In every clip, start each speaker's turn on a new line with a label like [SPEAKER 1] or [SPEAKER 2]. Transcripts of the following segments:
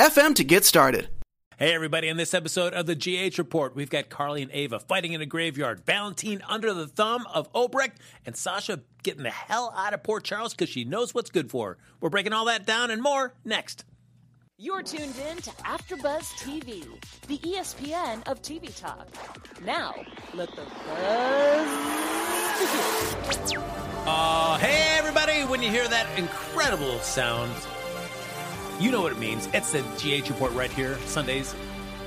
[SPEAKER 1] FM to get started.
[SPEAKER 2] Hey, everybody, in this episode of the GH Report, we've got Carly and Ava fighting in a graveyard, Valentine under the thumb of Obrecht, and Sasha getting the hell out of Port Charles because she knows what's good for her. We're breaking all that down and more next.
[SPEAKER 3] You're tuned in to AfterBuzz TV, the ESPN of TV talk. Now, let the buzz begin.
[SPEAKER 2] Uh, hey, everybody, when you hear that incredible sound, you know what it means. It's the GH Report right here, Sundays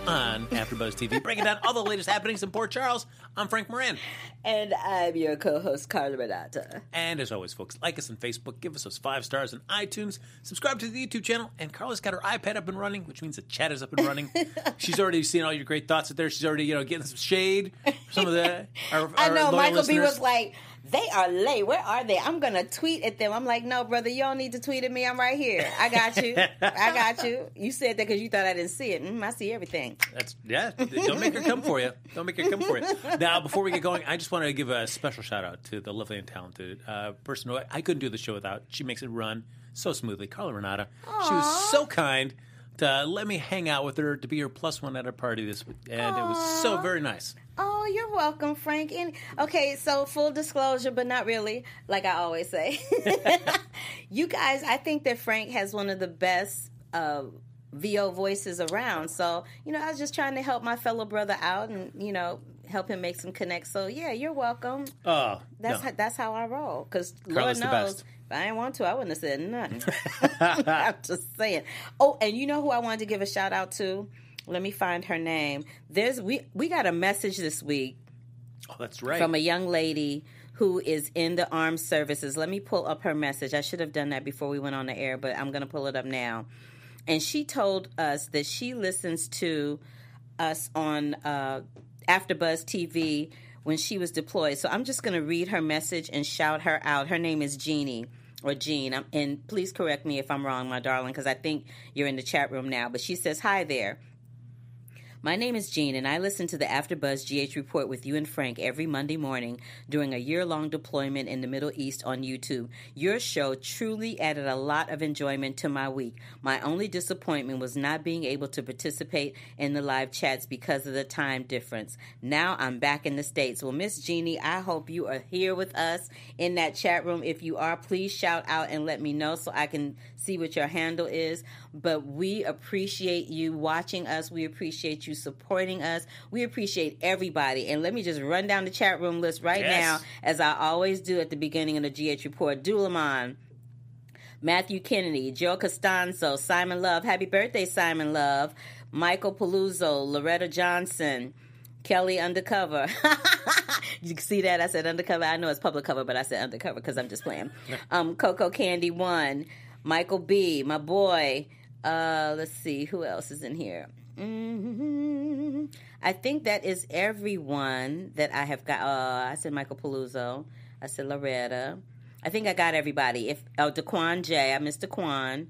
[SPEAKER 2] on AfterBuzz TV, breaking down all the latest happenings in Port Charles. I'm Frank Moran.
[SPEAKER 4] And I'm your co-host, Carla Renata.
[SPEAKER 2] And as always, folks, like us on Facebook, give us those five stars on iTunes, subscribe to the YouTube channel, and Carla's got her iPad up and running, which means the chat is up and running. She's already seen all your great thoughts out there. She's already, you know, getting some shade some of the our, our
[SPEAKER 4] I know Michael
[SPEAKER 2] listeners.
[SPEAKER 4] B was like, they are late. Where are they? I'm gonna tweet at them. I'm like, no, brother, you don't need to tweet at me. I'm right here. I got you. I got you. You said that because you thought I didn't see it. Mm, I see everything.
[SPEAKER 2] That's yeah. Don't make her come for you. Don't make her come for you. Now, before we get going, I just want to give a special shout out to the lovely and talented uh, person who I couldn't do the show without. She makes it run so smoothly. Carla Renata. She was so kind to let me hang out with her to be her plus one at a party this week, and it was so very nice.
[SPEAKER 4] Oh, you're welcome, Frank. And okay, so full disclosure, but not really, like I always say. you guys, I think that Frank has one of the best uh, VO voices around. So, you know, I was just trying to help my fellow brother out and, you know, help him make some connects. So, yeah, you're welcome.
[SPEAKER 2] Oh,
[SPEAKER 4] That's
[SPEAKER 2] no.
[SPEAKER 4] how, that's how I roll. Because Lord knows,
[SPEAKER 2] best.
[SPEAKER 4] if I didn't want to, I wouldn't have said nothing. I'm just saying. Oh, and you know who I wanted to give a shout out to? Let me find her name. There's we we got a message this week
[SPEAKER 2] oh, that's right.
[SPEAKER 4] from a young lady who is in the armed services. Let me pull up her message. I should have done that before we went on the air, but I'm going to pull it up now. And she told us that she listens to us on uh, AfterBuzz TV when she was deployed. So I'm just going to read her message and shout her out. Her name is Jeannie or Jean. And please correct me if I'm wrong, my darling, because I think you're in the chat room now. But she says, Hi there. My name is Jean, and I listen to the AfterBuzz GH Report with you and Frank every Monday morning during a year-long deployment in the Middle East on YouTube. Your show truly added a lot of enjoyment to my week. My only disappointment was not being able to participate in the live chats because of the time difference. Now I'm back in the States. Well, Miss Jeannie, I hope you are here with us in that chat room. If you are, please shout out and let me know so I can see what your handle is. But we appreciate you watching us. We appreciate you supporting us. We appreciate everybody. And let me just run down the chat room list right
[SPEAKER 2] Yes.
[SPEAKER 4] now, as I always do at the beginning of the GH report. Dulamon. Matthew Kennedy, Joe Costanzo, Simon Love. Happy birthday, Simon Love. Michael Paluzzo, Loretta Johnson, Kelly Undercover. you see that? I said undercover. I know it's public cover, but I said undercover because I'm just playing. Um, Coco Candy One, Michael B, my boy. Uh, let's see who else is in here. hmm I think that is everyone that I have got. Uh, I said Michael Paluzzo. I said Loretta. I think I got everybody. If oh, Daquan J, I missed Daquan,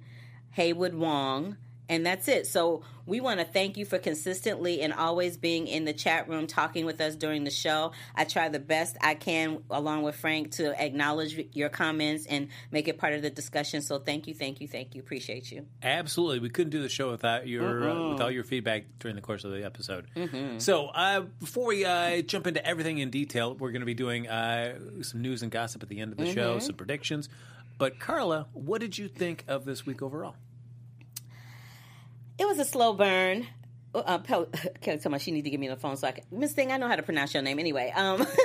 [SPEAKER 4] Haywood Wong, and that's it. So we want to thank you for consistently and always being in the chat room talking with us during the show. I try the best I can, along with Frank, to acknowledge your comments and make it part of the discussion. So thank you, thank you, thank you. Appreciate you.
[SPEAKER 2] Absolutely, we couldn't do the show without your uh, without your feedback during the course of the episode. So, uh, before we uh, jump into everything in detail, we're going to be doing uh, some news and gossip at the end of the show, some predictions. But Carla, what did you think of this week overall?
[SPEAKER 4] It was a slow burn. Uh, Pel- Kelly told me she need to give me the phone so I can. Miss Thing, I know how to pronounce your name anyway. Um,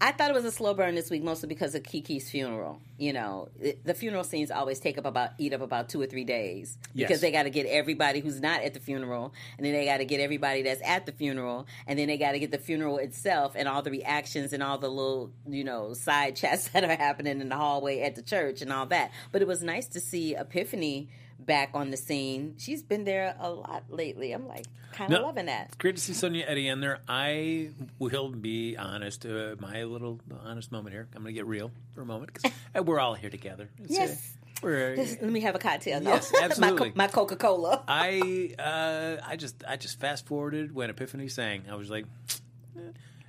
[SPEAKER 4] I thought it was a slow burn this week, mostly because of Kiki's funeral. You know, it, the funeral scenes always take up about eat up about two or three days because
[SPEAKER 2] Yes.
[SPEAKER 4] they got to get everybody who's not at the funeral, and then they got to get everybody that's at the funeral, and then they got to get the funeral itself and all the reactions and all the little you know side chats that are happening in the hallway at the church and all that. But it was nice to see Epiphany back on the scene. She's been there a lot lately. I'm like kind of
[SPEAKER 2] No.
[SPEAKER 4] loving that.
[SPEAKER 2] Great to see Sonya Eddy in there. I will be honest. Uh, my little honest moment here. I'm going to get real for a moment because we're all here together. It's,
[SPEAKER 4] Yes.
[SPEAKER 2] we're,
[SPEAKER 4] Let me have a cocktail.
[SPEAKER 2] Yes, absolutely.
[SPEAKER 4] my, Coca Cola.
[SPEAKER 2] I uh, I just I just fast forwarded when Epiphany sang. I was like, eh.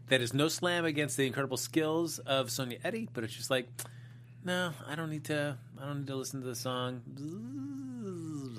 [SPEAKER 2] that is no slam against the incredible skills of Sonya Eddy, but it's just like, no, I don't need to. I don't need to listen to the song.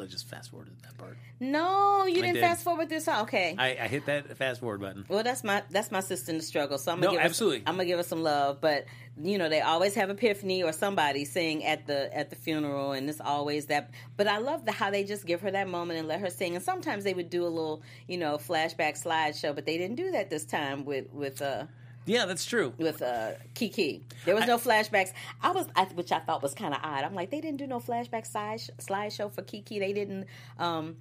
[SPEAKER 2] I just fast forwarded that part.
[SPEAKER 4] No, you
[SPEAKER 2] I
[SPEAKER 4] didn't
[SPEAKER 2] did.
[SPEAKER 4] fast forward this. Okay.
[SPEAKER 2] I, I hit that fast forward button.
[SPEAKER 4] Well, that's my that's my sister in the struggle. So I'm gonna
[SPEAKER 2] No,
[SPEAKER 4] give her-
[SPEAKER 2] absolutely.
[SPEAKER 4] I'm gonna give her some love. But you know, they always have Epiphany or somebody sing at the at the funeral, and it's always that. But I love the how they just give her that moment and let her sing. And sometimes they would do a little, you know, flashback slideshow, but they didn't do that this time with with uh
[SPEAKER 2] Yeah, that's true.
[SPEAKER 4] with uh Kiki. There was no flashbacks. I was, I, which I thought was kind of odd. I'm like, they didn't do no flashback slide slideshow for Kiki. They didn't. um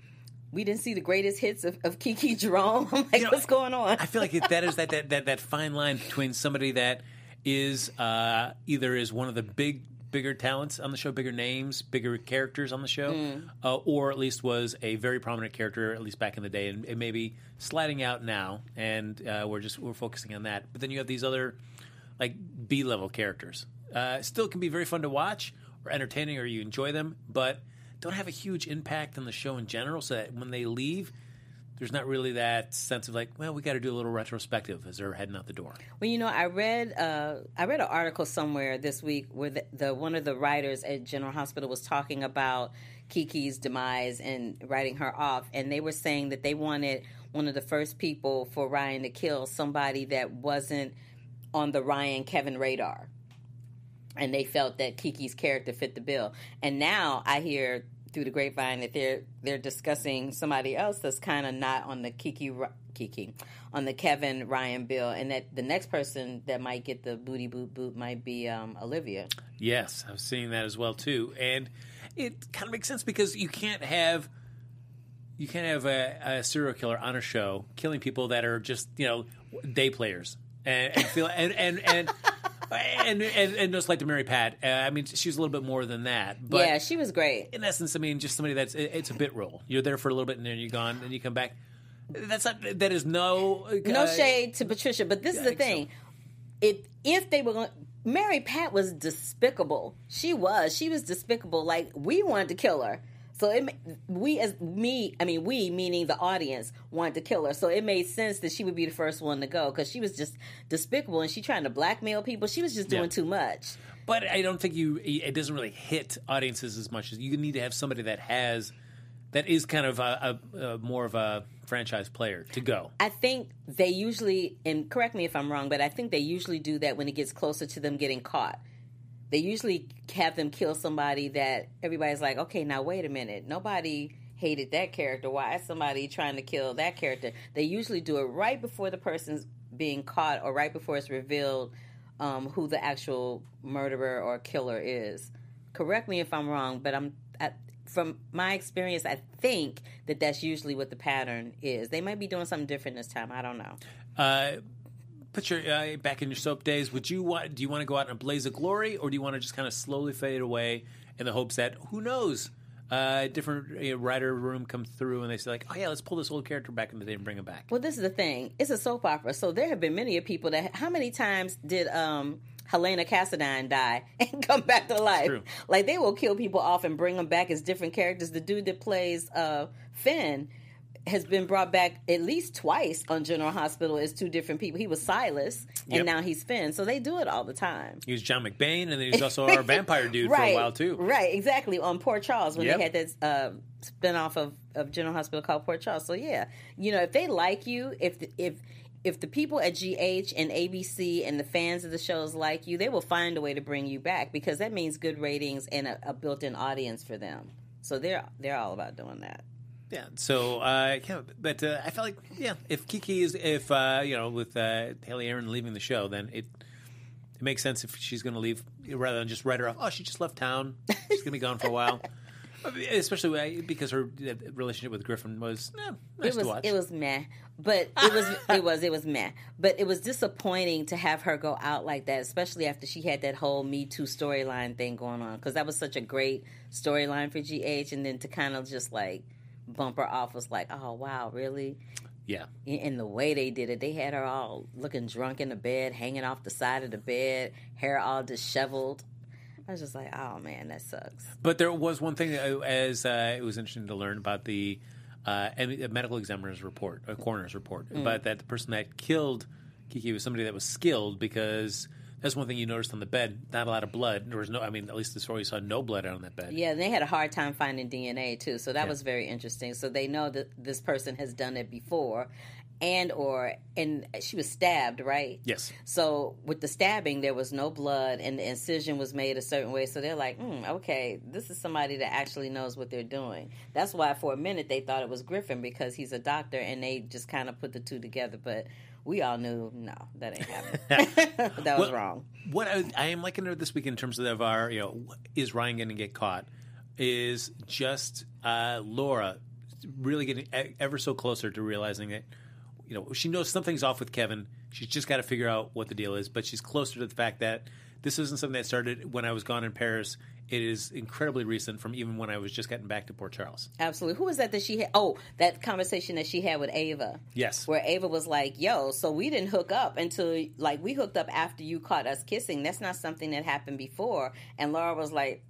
[SPEAKER 4] we didn't see the greatest hits of, of Kiki Jerome. I'm like,
[SPEAKER 2] You know,
[SPEAKER 4] what's going on?
[SPEAKER 2] I feel like that is that, that that that fine line between somebody that is uh, either is one of the big bigger talents on the show, bigger names, bigger characters on the show,
[SPEAKER 4] Mm.
[SPEAKER 2] uh, or at least was a very prominent character at least back in the day, and, and maybe sliding out now, and uh, we're just we're focusing on that. But then you have these other like B level characters. Uh, still can be very fun to watch or entertaining, or you enjoy them, but don't have a huge impact on the show in general. So that when they leave, there's not really that sense of like, well, we got to do a little retrospective as they're heading out the door.
[SPEAKER 4] Well, you know, I read uh, I read an article somewhere this week where the, the one of the writers at General Hospital was talking about Kiki's demise and writing her off, and they were saying that they wanted one of the first people for Ryan to kill somebody that wasn't on the Ryan Kevin radar, and they felt that Kiki's character fit the bill. And now I hear through the grapevine that they're they're discussing somebody else that's kind of not on the Kiki Kiki on the Kevin Ryan bill, and that the next person that might get the booty boot boot might be um, Olivia.
[SPEAKER 2] Yes, I was seeing that as well too, and it kind of makes sense because you can't have you can't have a, a serial killer on a show killing people that are just you know day players and, and feel and and and. And, and and just like to Mary Pat, uh, I mean, she's a little bit more than that. But
[SPEAKER 4] yeah, she was great.
[SPEAKER 2] in essence, I mean, just somebody that's it- it's a bit role. You're there for a little bit and then you're gone, and you come back. That's not that is no
[SPEAKER 4] No
[SPEAKER 2] uh,
[SPEAKER 4] shade to Patricia, but this is the
[SPEAKER 2] I think so.
[SPEAKER 4] thing: if if they were going, Mary Pat was despicable. She was. She was despicable. Like we wanted to kill her. So it, we as me, I mean we, meaning the audience, wanted to kill her. So it made sense that she would be the first one to go because she was just despicable and she trying to blackmail people. She was just doing
[SPEAKER 2] Yeah.
[SPEAKER 4] too much.
[SPEAKER 2] But I don't think you. It doesn't really hit audiences as much as you need to have somebody that has that is kind of a, a, a more of a franchise player to go.
[SPEAKER 4] I think they usually, and correct me if I'm wrong, but I think they usually do that when it gets closer to them getting caught. They usually have them kill somebody that everybody's like, okay, now wait a minute. Nobody hated that character. Why is somebody trying to kill that character? They usually do it right before the person's being caught or right before it's revealed um, who the actual murderer or killer is. Correct me if I'm wrong, but I'm I, from my experience, I think that that's usually what the pattern is. They might be doing something different this time. I don't know.
[SPEAKER 2] Uh, put your uh, back in your soap days. Would you want? Do you want to go out in a blaze of glory, or do you want to just kind of slowly fade away in the hopes that who knows? Uh, different uh, writer room comes through and they say like, oh yeah, let's pull this old character back in the day and bring him back.
[SPEAKER 4] Well, this is the thing. It's a soap opera, so there have been many of people that. How many times did um, Helena Cassadine die and come back to life? Like they will kill people off and bring them back as different characters. The dude that plays uh, Finn has been brought back at least twice on General Hospital as two different people. He was Silas, and
[SPEAKER 2] Yep.
[SPEAKER 4] now he's Finn. So they do it all the time.
[SPEAKER 2] He was John McBain, and then he was also our vampire dude
[SPEAKER 4] right,
[SPEAKER 2] for a while too.
[SPEAKER 4] Right, exactly. On Port Charles when
[SPEAKER 2] Yep.
[SPEAKER 4] they had that uh, spinoff of, of General Hospital called Port Charles. So yeah, you know, if they like you, if the, if if the people at GH and ABC and the fans of the shows like you, they will find a way to bring you back because that means good ratings and a, a built-in audience for them. So they're they're all about doing that.
[SPEAKER 2] Yeah. So, I uh, yeah, but uh, I felt like, yeah, if Kiki is, if uh, you know, with uh, Hayley Erin leaving the show, then it it makes sense if she's going to leave rather than just write her off. Oh, she just left town. She's going to be gone for a while. especially because her uh, relationship with Griffin was eh, nice
[SPEAKER 4] it was
[SPEAKER 2] to watch.
[SPEAKER 4] it was meh, but it was it was it was meh. But it was disappointing to have her go out like that, especially after she had that whole Me Too storyline thing going on. Because that was such a great storyline for GH, and then to kind of just like bump her off was like, oh wow, really?
[SPEAKER 2] yeah.
[SPEAKER 4] And the way they did it, they had her all looking drunk in the bed, hanging off the side of the bed, hair all disheveled. I was just like, oh man, that sucks.
[SPEAKER 2] But there was one thing that, uh, as uh, it was interesting to learn about the uh, medical examiner's report, a coroner's report, about that the person that killed Kiki was somebody that was skilled because that's one thing you noticed on the bed. Not a lot of blood. There was no. I mean, at least the story saw no blood on that bed.
[SPEAKER 4] Yeah, and they had a hard time finding DNA too, so that was very interesting. So they know that this person has done it before, and or and she was stabbed, right?
[SPEAKER 2] Yes.
[SPEAKER 4] So with the stabbing, there was no blood, and the incision was made a certain way. So they're like, mm, okay, this is somebody that actually knows what they're doing. That's why for a minute they thought it was Griffin because he's a doctor, and they just kind of put the two together. But we all knew, no, that ain't happening. that was
[SPEAKER 2] Well,
[SPEAKER 4] wrong.
[SPEAKER 2] What I, I am liking her this week in terms of our, you know, is Ryan going to get caught? Is just uh, Laura really getting ever so closer to realizing that, you know, she knows something's off with Kevin. She's just got to figure out what the deal is, but she's closer to the fact that this isn't something that started when I was gone in Paris. It is incredibly recent from even when I was just getting back to Port Charles.
[SPEAKER 4] Absolutely. Who was that that she had? Oh, that conversation that she had with Ava.
[SPEAKER 2] Yes.
[SPEAKER 4] Where Ava was like, yo, so we didn't hook up until, like, we hooked up after you caught us kissing. That's not something that happened before. And Laura was like,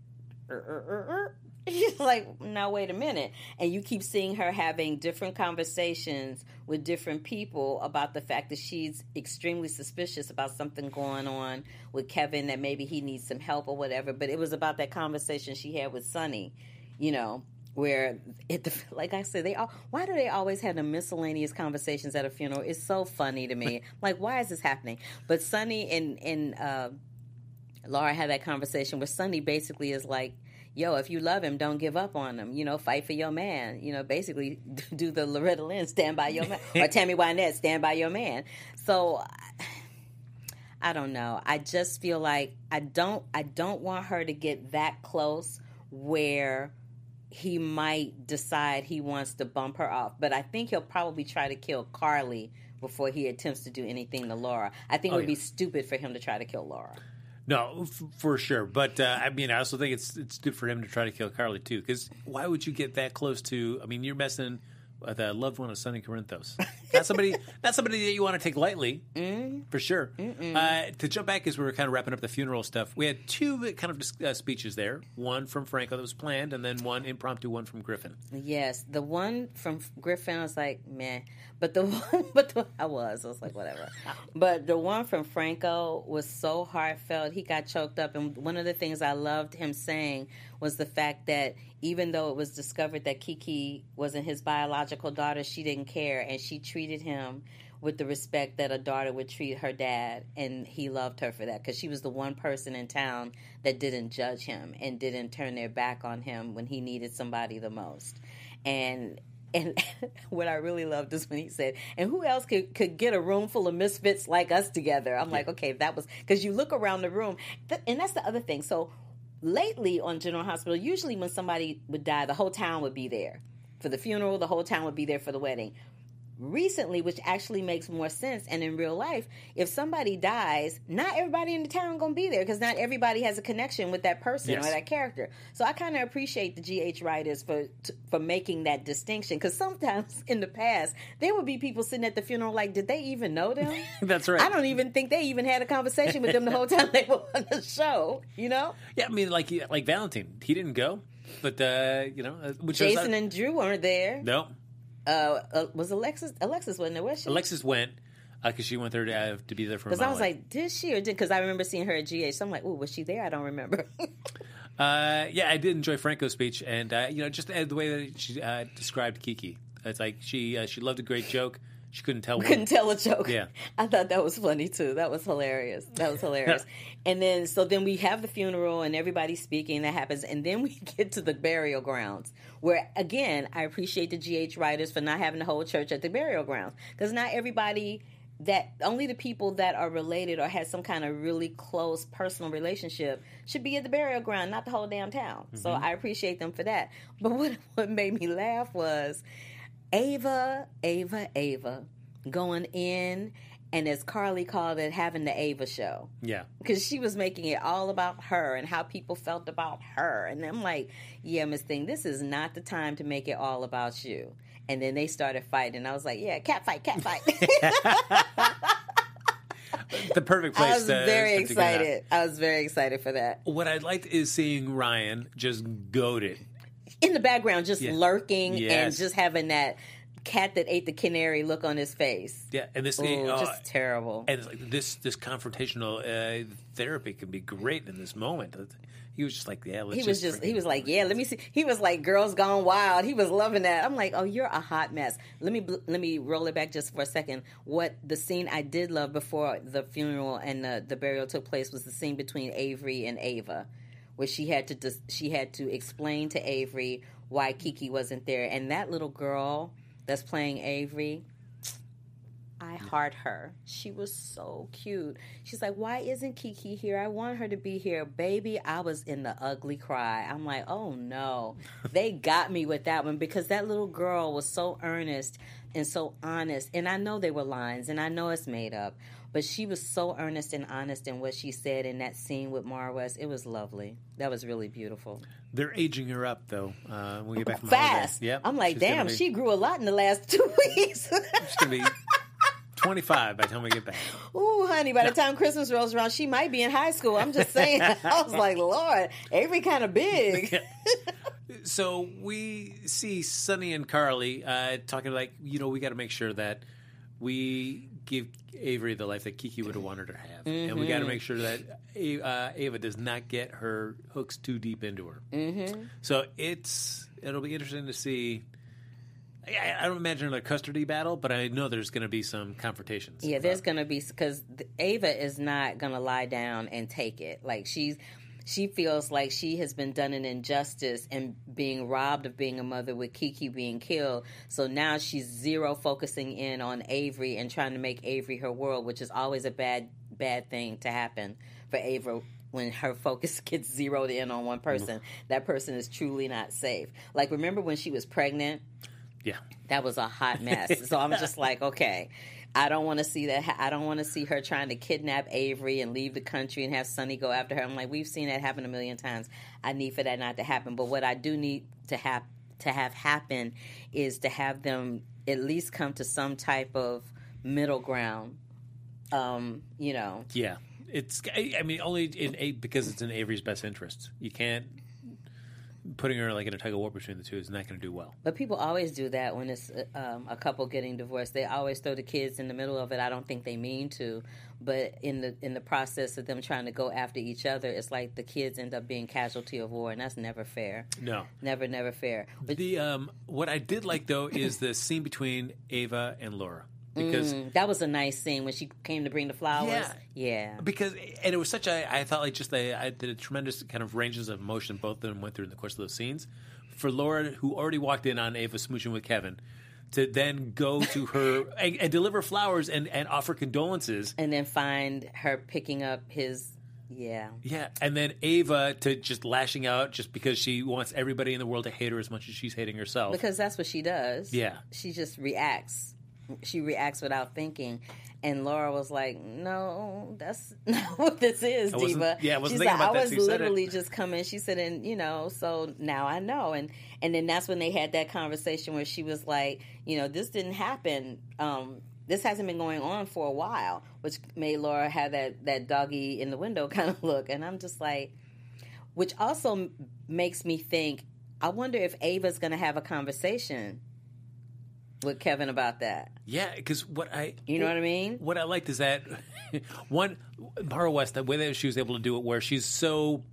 [SPEAKER 4] er, er, er. She's like, now wait a minute. And you keep seeing her having different conversations with different people about the fact that she's extremely suspicious about something going on with Kevin, that maybe he needs some help or whatever. But it was about that conversation she had with Sonny, you know, where it, like I said, they all, why do they always have the miscellaneous conversations at a funeral? It's so funny to me. like, why is this happening? But Sonny and, and, uh, Laura had that conversation where Sonny basically is like, yo, if you love him, don't give up on him. You know, fight for your man. You know, basically do the Loretta Lynn, stand by your man. or Tammy Wynette, stand by your man. So I don't know. I just feel like I don't I don't want her to get that close where he might decide he wants to bump her off. But I think he'll probably try to kill Carly before he attempts to do anything to Laura. I think it oh, would
[SPEAKER 2] yeah.
[SPEAKER 4] be stupid for him to try to kill Laura.
[SPEAKER 2] No, f- for sure. But uh, I mean, I also think it's it's good for him to try to kill Carly too. Because why would you get that close to? I mean, you're messing with a loved one of Sonny Corinthos. Not somebody, not somebody that you want to take lightly, for sure. Uh, to jump back as we were kind of wrapping up the funeral stuff, we had two kind of uh, speeches there. One from Franco that was planned, and then one impromptu one from Griffin.
[SPEAKER 4] Yes, the one from Griffin, I was like, meh. But the one, but the, I was, I was like, whatever. But the one from Franco was so heartfelt. He got choked up, and one of the things I loved him saying was the fact that even though it was discovered that Kiki wasn't his biological daughter, she didn't care, and she treated him with the respect that a daughter would treat her dad, and he loved her for that because she was the one person in town that didn't judge him and didn't turn their back on him when he needed somebody the most. And and what I really loved is when he said, "And who else could could get a room full of misfits like us together?" I'm like, okay, that was because you look around the room, th- and that's the other thing. So lately on General Hospital, usually when somebody would die, the whole town would be there for the funeral. The whole town would be there for the wedding recently, which actually makes more sense. And in real life, if somebody dies, not everybody in the town gonna be there because not everybody has a connection with that person
[SPEAKER 2] Yes.
[SPEAKER 4] or that character. So I kind of appreciate the GH writers for t- for making that distinction because sometimes in the past there would be people sitting at the funeral like, did they even know them?
[SPEAKER 2] That's right.
[SPEAKER 4] I don't even think they even had a conversation with them the whole time they were on the show. You know,
[SPEAKER 2] Yeah, I mean, like like Valentine, he didn't go, but uh, you know, uh, which was-
[SPEAKER 4] Jason and Drew weren't there.
[SPEAKER 2] no,
[SPEAKER 4] Uh, uh, was Alexis? Alexis wasn't there? Was she?
[SPEAKER 2] Alexis went because she went there to, uh, to be there for.
[SPEAKER 4] Because I was like, did she or did? Because I remember seeing her at GH. So I'm like, oh, was she there? I don't remember.
[SPEAKER 2] Uh, yeah, I did enjoy Franco's speech, and uh, you know, just uh, the way that she uh, described Kiki. It's like she uh, she loved a great joke. She couldn't tell.
[SPEAKER 4] Couldn't tell a joke.
[SPEAKER 2] Yeah.
[SPEAKER 4] I thought that was funny too. That was hilarious. That was hilarious. and then, so then we have the funeral and everybody's speaking. That happens, and then we get to the burial grounds, where again, I appreciate the GH writers for not having the whole church at the burial grounds because not everybody that only the people that are related or had some kind of really close personal relationship should be at the burial ground, not the whole damn town. So mm-hmm. I appreciate them for that. But what what made me laugh was Ava, Ava, Ava going in and as Carly called it, having the Ava show
[SPEAKER 2] Yeah.
[SPEAKER 4] because she was making it all about her and how people felt about her. And I'm like, yeah, Miss Thing, this is not the time to make it all about you. And then they started fighting. I was like, yeah, cat fight, cat fight.
[SPEAKER 2] The perfect place
[SPEAKER 4] I was
[SPEAKER 2] to,
[SPEAKER 4] very
[SPEAKER 2] to
[SPEAKER 4] excited. I was very excited for that.
[SPEAKER 2] What I liked is seeing Ryan just goaded.
[SPEAKER 4] In the background, just
[SPEAKER 2] Yeah.
[SPEAKER 4] lurking and just having that cat that ate the canary look on his face.
[SPEAKER 2] Yeah, and this
[SPEAKER 4] Ooh,
[SPEAKER 2] thing, oh,
[SPEAKER 4] just terrible.
[SPEAKER 2] and like this this confrontational uh, therapy can be great in this moment. He was just like, yeah, let's
[SPEAKER 4] he was just he was like yeah let me see he was like girls gone wild he was loving that i'm like oh you're a hot mess let me let me roll it back just for a second what the scene i did love before the funeral and the, the burial took place was the scene between avery and ava where she had to dis- she had to explain to avery why kiki wasn't there and that little girl that's playing avery I heart her. She was so cute. She's like, Why isn't Kiki here? I want her to be here. Baby, I was in the ugly cry. I'm like, Oh no. they got me with that one because that little girl was so earnest and so honest. And I know they were lines and I know it's made up, but she was so earnest and honest in what she said in that scene with Maura West. It was lovely. That was really beautiful.
[SPEAKER 2] They're aging her up though. Uh, when we get back from
[SPEAKER 4] Fast.
[SPEAKER 2] Yep.
[SPEAKER 4] I'm like, damn,
[SPEAKER 2] be-
[SPEAKER 4] she grew a lot in the last two weeks.
[SPEAKER 2] she's gonna be 25 by the time we get back.
[SPEAKER 4] Ooh, honey, by the time Christmas rolls around, she might be in high school. I'm just saying. I was like, Lord, Avery kind of big.
[SPEAKER 2] So we see Sonny and Carly uh, talking like, you know, we got to make sure that we give Avery the life that Kiki would have wanted her to have, and we got to make sure that uh, Ava does not get her hooks too deep into her. Mm-hmm. So it's it'll be interesting to see. I, I don't imagine another custody battle, but I know there's going to be some confrontations.
[SPEAKER 4] Yeah, there's gonna be because Ava is not gonna lie down and take it. Like she's, she feels like she has been done an injustice and being robbed of being a mother with Kiki being killed. So now she's zero focusing in on Avery and trying to make Avery her world, which is always a bad bad thing to happen for Avery When her focus gets zeroed in on one person, mm-hmm. that person is truly not safe. Like, remember when she was pregnant?
[SPEAKER 2] yeah.
[SPEAKER 4] that was a hot mess. so I'm just like, okay, I don't want to see that. I don't want to see her trying to kidnap Avery and leave the country and have Sonny go after her. I'm like, we've seen that happen a million times. I need for that not to happen. But what I do need to have to have happen is to have them at least come to some type of middle ground. Um, you know,
[SPEAKER 2] Yeah, it's. I mean, only in because it's in Avery's best interest. You can't putting her like in a tug of war between the two is not going to do well.
[SPEAKER 4] But people always do that when it's uh, um, a couple getting divorced. They always throw the kids in the middle of it. I don't think they mean to, but in the in the process of them trying to go after each other, it's like the kids end up being casualty of war, and that's never fair.
[SPEAKER 2] No.
[SPEAKER 4] Never, never fair. But
[SPEAKER 2] The um, what I did like though is the scene between Ava and Laura because
[SPEAKER 4] mm, that was a nice scene when she came to bring the flowers.
[SPEAKER 2] Yeah.
[SPEAKER 4] Yeah.
[SPEAKER 2] because and it was such a I thought like just I did a tremendous kind of ranges of emotion both of them went through in the course of those scenes. For Laura, who already walked in on Ava smooching with Kevin, to then go to her and, and deliver flowers and, and offer condolences.
[SPEAKER 4] And then find her picking up his. Yeah.
[SPEAKER 2] Yeah, and then Ava to just lashing out just because she wants everybody in the world to hate her as much as she's hating herself.
[SPEAKER 4] Because that's what she does.
[SPEAKER 2] Yeah.
[SPEAKER 4] She just reacts. She reacts without thinking. And Laura was like, "No, that's not what this is, Diva."
[SPEAKER 2] yeah, I wasn't
[SPEAKER 4] She's
[SPEAKER 2] thinking
[SPEAKER 4] like,
[SPEAKER 2] about
[SPEAKER 4] I
[SPEAKER 2] that
[SPEAKER 4] was
[SPEAKER 2] till you said it."
[SPEAKER 4] literally just coming. She said, and you know, so now I know. And and then that's when they had that conversation where she was like, you know, this didn't happen. Um, this hasn't been going on for a while, which made Laura have that that doggy in the window kind of look. And I'm just like, which also makes me think. I wonder if Ava's going to have a conversation with Kevin about that.
[SPEAKER 2] yeah, because what I
[SPEAKER 4] You know what I mean?
[SPEAKER 2] what I liked is that one Maura West the way that she was able to do it, where she's so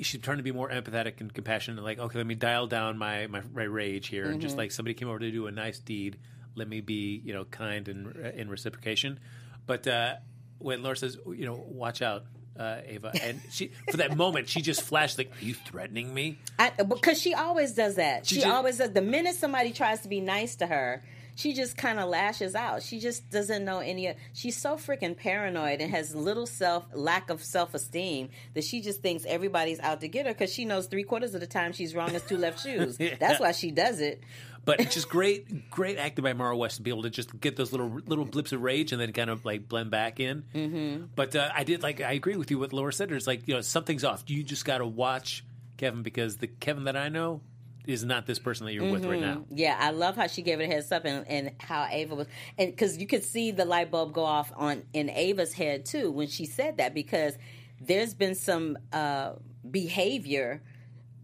[SPEAKER 2] she's trying to be more empathetic and compassionate. Like, okay, let me dial down my my, my rage here, and
[SPEAKER 4] Mm-hmm.
[SPEAKER 2] just like somebody came over to do a nice deed, let me be you know kind and in reciprocation. But uh, when Laura says, you know, watch out. Uh, Ava, and she for that moment she just flashed like, "Are you threatening me?"
[SPEAKER 4] I, because she always does that. She,
[SPEAKER 2] just-
[SPEAKER 4] always does. The minute somebody tries to be nice to her, she just kind of lashes out. She just doesn't know any. She's so freaking paranoid and has little self lack of self esteem that she just thinks everybody's out to get her because she knows three quarters of the time she's wrong as two left shoes. That's why she does it.
[SPEAKER 2] But it's just great, great acting by Maura West to be able to just get those little little blips of rage and then kind of like blend back in. Mm-hmm. But uh, I did like I agree with you what Laura said. It's like you know something's off. You just got to watch Kevin because the Kevin that I know is not this person that you're with right now.
[SPEAKER 4] Yeah, I love how she gave it a heads up and, and how Ava was, and because you could see the light bulb go off on in Ava's head too when she said that because there's been some uh, behavior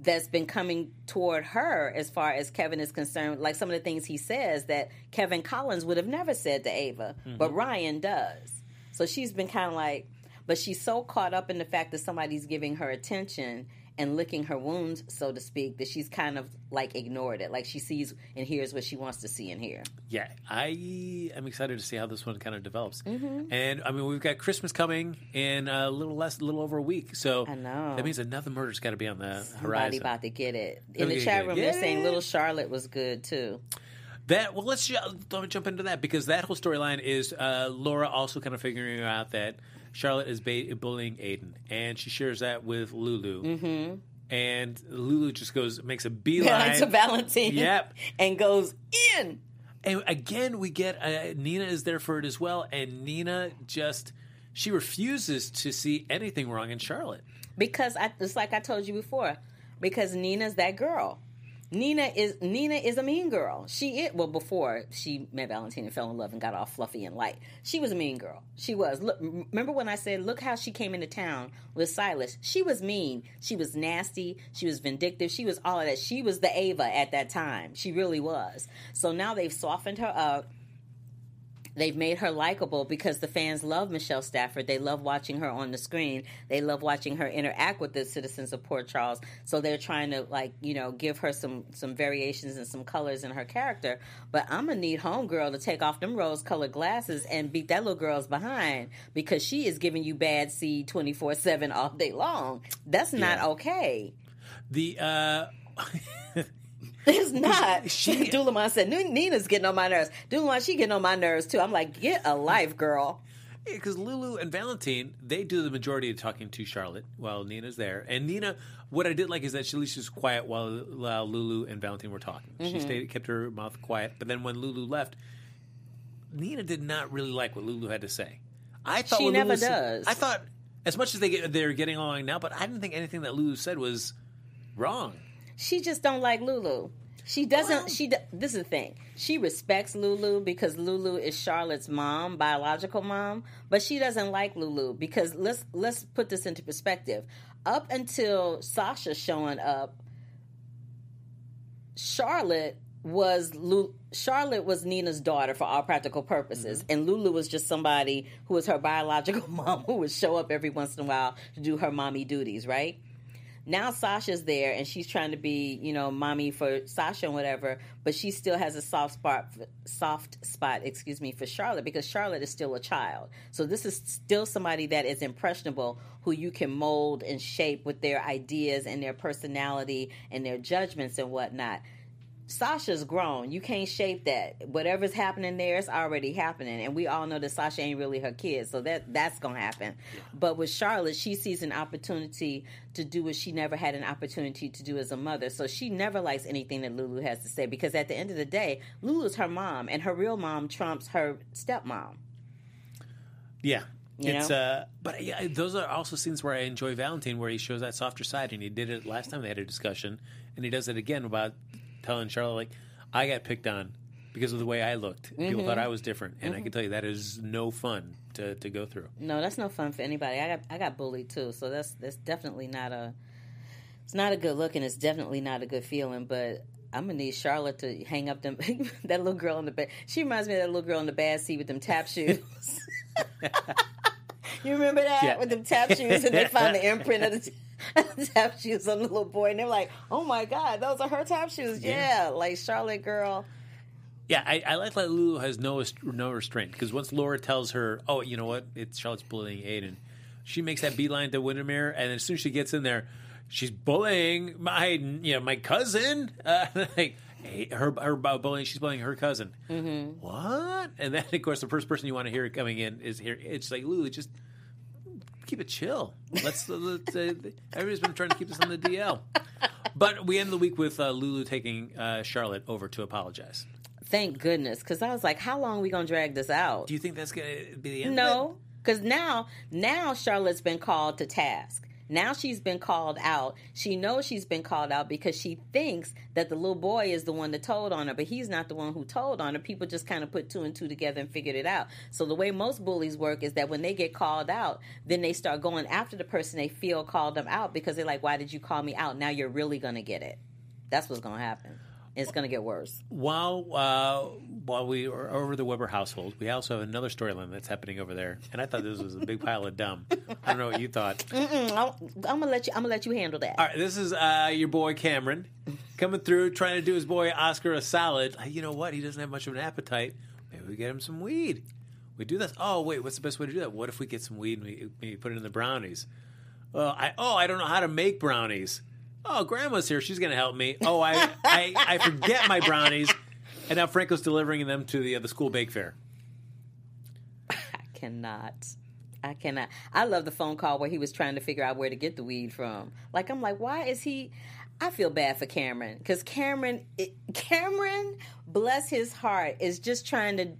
[SPEAKER 4] that's been coming toward her as far as Kevin is concerned, like some of the things he says that Kevin Collins would have never said to Ava, but mm-hmm. Ryan does. So she's been kind of like, but she's so caught up in the fact that somebody's giving her attention and licking her wounds, so to speak, that she's kind of like ignored it. Like she sees and hears what she wants to see and hear.
[SPEAKER 2] Yeah, I am excited to see how this one kind of develops. Mm-hmm. And I mean, we've got Christmas coming in a little less, a little over a week. So
[SPEAKER 4] I know.
[SPEAKER 2] that means another murder's got to be on the
[SPEAKER 4] Somebody
[SPEAKER 2] horizon.
[SPEAKER 4] Somebody about to get it. In the chat room, they're saying Little Charlotte was good too.
[SPEAKER 2] That well, let's ju- let me jump into that because that whole storyline is uh, Laura also kind of figuring out that Charlotte is ba- bullying Aiden, and she shares that with Lulu. Mm-hmm. And Lulu just goes makes a beeline.
[SPEAKER 4] to Valentine.
[SPEAKER 2] Yep.
[SPEAKER 4] And goes in.
[SPEAKER 2] And again, we get uh, Nina is there for it as well, and Nina just she refuses to see anything wrong in Charlotte.
[SPEAKER 4] because I, it's like I told you before. Because Nina's that girl. Nina is Nina is a mean girl. She it well before she met Valentina fell in love and got all fluffy and light. She was a mean girl. She was. Look, remember when I said, look how she came into town with Silas. She was mean. She was nasty. She was vindictive. She was all of that. She was the Ava at that time. She really was. So now they've softened her up. They've made her likable because the fans love Michelle Stafford. They love watching her on the screen. They love watching her interact with the citizens of Port Charles. So they're trying to like, you know, give her some some variations and some colors in her character. But I'm gonna need Homegirl to take off them rose colored glasses and beat that little girl's behind because she is giving you bad seed twenty four seven all day long. That's not
[SPEAKER 2] Yeah.
[SPEAKER 4] okay.
[SPEAKER 2] The uh,
[SPEAKER 4] It's not.
[SPEAKER 2] She-
[SPEAKER 4] Dulamon said, Nina's getting on my nerves. Dulamon, she getting on my nerves too. I'm like, get a life, girl.
[SPEAKER 2] because Lulu and Valentine they do the majority of talking to Charlotte while Nina's there, and Nina. What I did like is that she at least was quiet while, while Lulu and Valentine were talking.
[SPEAKER 4] Mm-hmm.
[SPEAKER 2] She stayed, kept her mouth quiet. But then when Lulu left, Nina did not really like what Lulu had to say. I thought
[SPEAKER 4] She never
[SPEAKER 2] Lulu said-
[SPEAKER 4] does.
[SPEAKER 2] I thought as much as they get, they're getting along now, but I didn't think anything that Lulu said was wrong.
[SPEAKER 4] She just don't like Lulu. She doesn't. she. This is the thing. She respects Lulu because Lulu is Charlotte's mom, biological mom. But she doesn't like Lulu because let's let's put this into perspective. Up until Sasha showing up, Charlotte was Lu- Charlotte was Nina's daughter for all practical purposes, mm-hmm. and Lulu was just somebody who was her biological mom who would show up every once in a while to do her mommy duties, right? Now Sasha's there and she's trying to be, you know, mommy for Sasha and whatever, but she still has a soft spot, soft spot, excuse me, for Charlotte because Charlotte is still a child. So this is still somebody that is impressionable, who you can mold and shape with their ideas and their personality and their judgments and whatnot. Sasha's grown. You can't shape that. Whatever's happening there is already happening, and we all know that Sasha ain't really her kid, so that that's gonna happen. But with Charlotte, she sees an opportunity to do what she never had an opportunity to do as a mother. So she never likes anything that Lulu has to say because at the end of the day, Lulu's her mom, and her real mom trumps her stepmom.
[SPEAKER 2] Yeah.
[SPEAKER 4] You
[SPEAKER 2] it's
[SPEAKER 4] know?
[SPEAKER 2] uh but yeah, those are also scenes where I enjoy Valentine where he shows that softer side and he did it last time they had a discussion and he does it again about telling Charlotte like I got picked on because of the way I looked. People
[SPEAKER 4] Mm-hmm.
[SPEAKER 2] thought I was different and I can tell you that is no fun to, to go through.
[SPEAKER 4] No, that's no fun for anybody. I got I got bullied too, so that's that's definitely not a it's not a good look and it's definitely not a good feeling. But I'm gonna need Charlotte to hang up them that little girl in the bed. She reminds me of that little girl in the bad seed with them tap shoes. you remember that
[SPEAKER 2] Yeah.
[SPEAKER 4] with them tap shoes and they found the imprint of the, the tap shoes on the little boy and they're like, oh my god, those are her tap shoes.
[SPEAKER 2] Yeah.
[SPEAKER 4] Yeah, like Charlotte girl.
[SPEAKER 2] Yeah, I, I like that Lulu has no no restraint because once Laura tells her, "Oh, you know what? It's Charlotte's bullying Aiden," she makes that beeline to Windermere, and as soon as she gets in there, she's bullying my you know my cousin. Uh, like, her her bullying. She's bullying her cousin. Mm-hmm. What? And then of course the first person you want to hear coming in is here. It's like Lulu, just keep it chill. Let's. let's uh, everybody's been trying to keep this on the DL. But we end the week with uh, Lulu taking uh, Charlotte over to apologize.
[SPEAKER 4] Thank goodness, because I was like, how long are we gonna drag this out?
[SPEAKER 2] Do you think that's gonna be the end?
[SPEAKER 4] No, because now now Charlotte's been called to task. Now she's been called out. She knows she's been called out because she thinks that the little boy is the one that told on her, but he's not the one who told on her. People just kind of put two and two together and figured it out. So the way most bullies work is that when they get called out, then they start going after the person they feel called them out because they're like, "Why did you call me out?" Now you're really gonna get it. That's what's gonna happen. It's gonna get worse.
[SPEAKER 2] While uh, while we are over the Weber household, we also have another storyline that's happening over there, and I thought this was a big pile of dumb. I don't know what you thought.
[SPEAKER 4] I'm, I'm gonna let you. I'm gonna let you handle that.
[SPEAKER 2] All right, this is uh, your boy Cameron coming through, trying to do his boy Oscar a salad. Uh, You know what? He doesn't have much of an appetite. Maybe we get him some weed. We do this. Oh wait, what's the best way to do that? What if we get some weed and we maybe put it in the brownies? Well, I oh I don't know how to make brownies. Oh, Grandma's here. She's going to help me. Oh, I, I I forget my brownies, and now Franco's delivering them to the uh, the school bake fair.
[SPEAKER 4] I cannot. I cannot. I love the phone call where he was trying to figure out where to get the weed from. Like I'm like, why is he? I feel bad for Cameron because Cameron, it, Cameron, bless his heart, is just trying to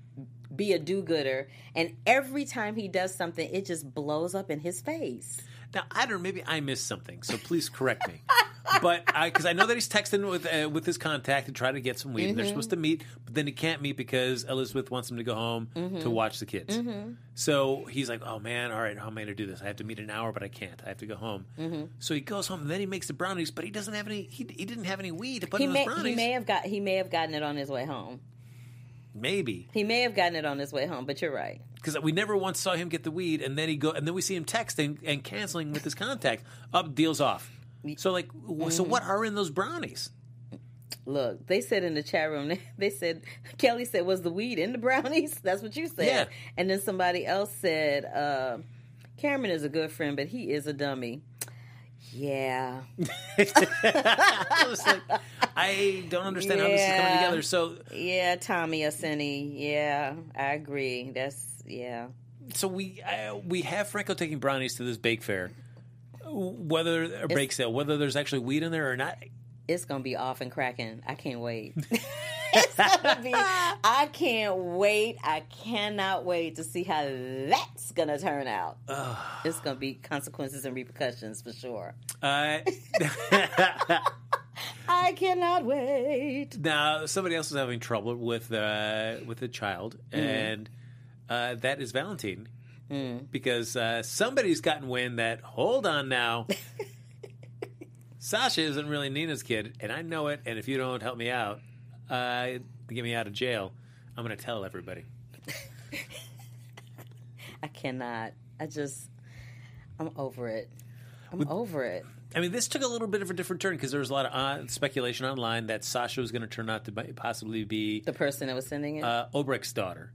[SPEAKER 4] be a do-gooder, and every time he does something, it just blows up in his face.
[SPEAKER 2] Now I don't. know, Maybe I missed something, so please correct me. but because I, know that he's texting with uh, with his contact to try to get some weed, and they're mm-hmm. supposed to meet, but then he can't meet because Elizabeth wants him to go home to mm-hmm. watch the kids. Mm-hmm. So he's like, "Oh man, all right, how am I going to do this? I have to meet in an hour, but I can't. I have to go home." So he goes home, and then he makes the brownies, but he doesn't have any. He, he didn't have any weed to put
[SPEAKER 4] He
[SPEAKER 2] in
[SPEAKER 4] may
[SPEAKER 2] brownies.
[SPEAKER 4] he may have got he may have gotten it on his way home.
[SPEAKER 2] Maybe
[SPEAKER 4] He may have gotten it on his way home, but you're right.
[SPEAKER 2] because we never once saw him get the weed, and then he go, and then we see him texting and canceling with his contact. Up, deals off. So like, w so what are in those brownies?
[SPEAKER 4] Look, they said in the chat room, they, they said, Kelly said, was the weed in the brownies? That's what you said.
[SPEAKER 2] Yeah.
[SPEAKER 4] And then somebody else said, uh, Cameron is a good friend, but he is a dummy. Yeah.
[SPEAKER 2] I was like, I don't understand how this is coming together. So,
[SPEAKER 4] Yeah, Tommy Asini. Yeah, I agree. That's, yeah.
[SPEAKER 2] so we uh, we have Franco taking brownies to this bake fair, whether a bake sale, whether there's actually weed in there or not.
[SPEAKER 4] It's going to be off and cracking. I can't wait. it's gonna be, I can't wait. I cannot wait to see how that's going to turn out. It's going to be consequences and repercussions for sure.
[SPEAKER 2] Uh,
[SPEAKER 4] I cannot wait.
[SPEAKER 2] now, somebody else is having trouble with uh, with a child, and uh, that is Valentine. Because uh, somebody's gotten wind that, hold on now, Sasha isn't really Nina's kid, and I know it. And if you don't help me out, uh, to get me out of jail, I'm going to tell everybody.
[SPEAKER 4] I cannot. I just, I'm over it. I'm over it.
[SPEAKER 2] I mean, this took a little bit of a different turn because there was a lot of uh, speculation online that Sasha was going to turn out to be- possibly be
[SPEAKER 4] The person that was sending it.
[SPEAKER 2] uh, Obrecht's daughter,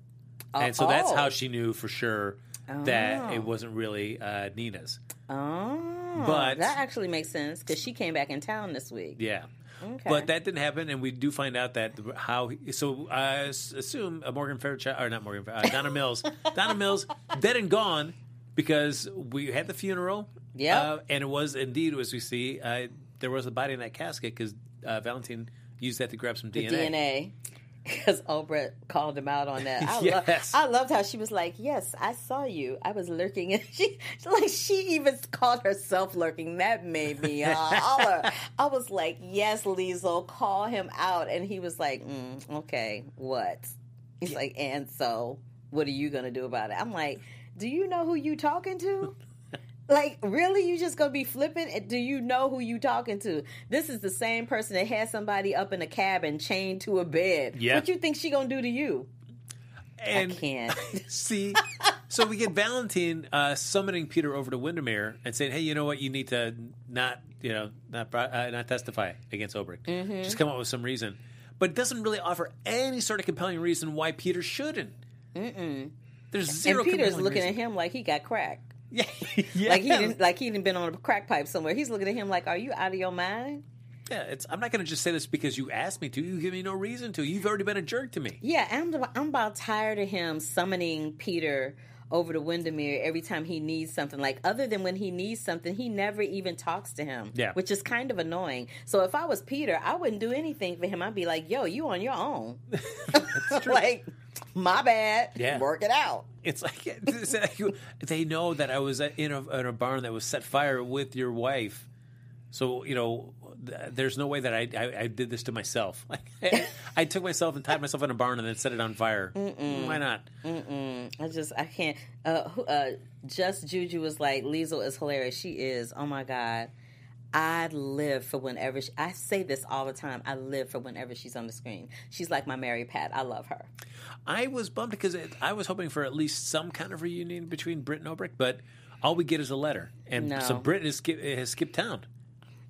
[SPEAKER 2] and so that's
[SPEAKER 4] oh.
[SPEAKER 2] how she knew for sure that it wasn't really uh, Nina's.
[SPEAKER 4] oh,
[SPEAKER 2] but-
[SPEAKER 4] that actually makes sense because she came back in town this week.
[SPEAKER 2] Yeah.
[SPEAKER 4] Okay.
[SPEAKER 2] But that didn't happen, and we do find out that how. he- So I assume Morgan Fairchild, or not Morgan, uh, Donna Mills, Donna Mills, dead and gone because we had the funeral.
[SPEAKER 4] Yeah,
[SPEAKER 2] uh, and it was indeed, as we see, uh, there was a body in that casket because uh, Valentine used that to grab some
[SPEAKER 4] the
[SPEAKER 2] DNA.
[SPEAKER 4] DNA. Because Obrecht called him out on that. I, lo-
[SPEAKER 2] Yes.
[SPEAKER 4] I loved how she was like, "Yes, I saw you. I was lurking." And she, like, she even called herself lurking. That made me uh, holler. I was like, "Yes, Liesel, call him out." And he was like, mm, "Okay, what?" He's like, "And so, what are you gonna do about it?" I'm like, "Do you know who you talking to?" Like, really? You just gonna be flipping? And Do you know who you talking to? This is the same person that had somebody up in a cabin chained to a bed.
[SPEAKER 2] Yeah.
[SPEAKER 4] What you think she gonna do to you?
[SPEAKER 2] And
[SPEAKER 4] I can't.
[SPEAKER 2] see, so we get Valentine uh, summoning Peter over to Windermere and saying, "Hey, you know what? You need to not, you know, not uh, not testify against Obrecht.
[SPEAKER 4] Mm-hmm.
[SPEAKER 2] Just come up with some reason." But it doesn't really offer any sort of compelling reason why Peter shouldn't. Mm-mm. There's zero.
[SPEAKER 4] and Peter's looking
[SPEAKER 2] reason.
[SPEAKER 4] at him like he got crack.
[SPEAKER 2] Yeah.
[SPEAKER 4] Like he didn't like he didn't been on a crack pipe somewhere. He's looking at him like, Are you out of your mind?
[SPEAKER 2] Yeah, it's. I'm not going to just say this because you asked me to. You give me no reason to. You've already been a jerk to me.
[SPEAKER 4] Yeah, I'm I'm about tired of him summoning Peter over to Windermere every time he needs something. Like other than when he needs something, he never even talks to him.
[SPEAKER 2] Yeah.
[SPEAKER 4] Which is kind of annoying. So if I was Peter, I wouldn't do anything for him. I'd be like, yo, you on your own. like, my bad.
[SPEAKER 2] Yeah.
[SPEAKER 4] Work it out.
[SPEAKER 2] It's like it's like they know that I was in a, in a barn that was set fire with your wife. So you know, th- there's no way that I I, I did this to myself. Like I, I took myself and tied myself in a barn and then set it on fire. Why not?
[SPEAKER 4] I just I can't. Uh, who- uh, just Juju was like, Liesel is hilarious. She is. Oh my god. I live for whenever she, I say this all the time. I live for whenever she's on the screen. She's like my Mary Pat. I love her.
[SPEAKER 2] I was bummed because it, I was hoping for at least some kind of reunion between Britt and Obrecht, but all we get is a letter, and
[SPEAKER 4] No.
[SPEAKER 2] so Britt has, has skipped town.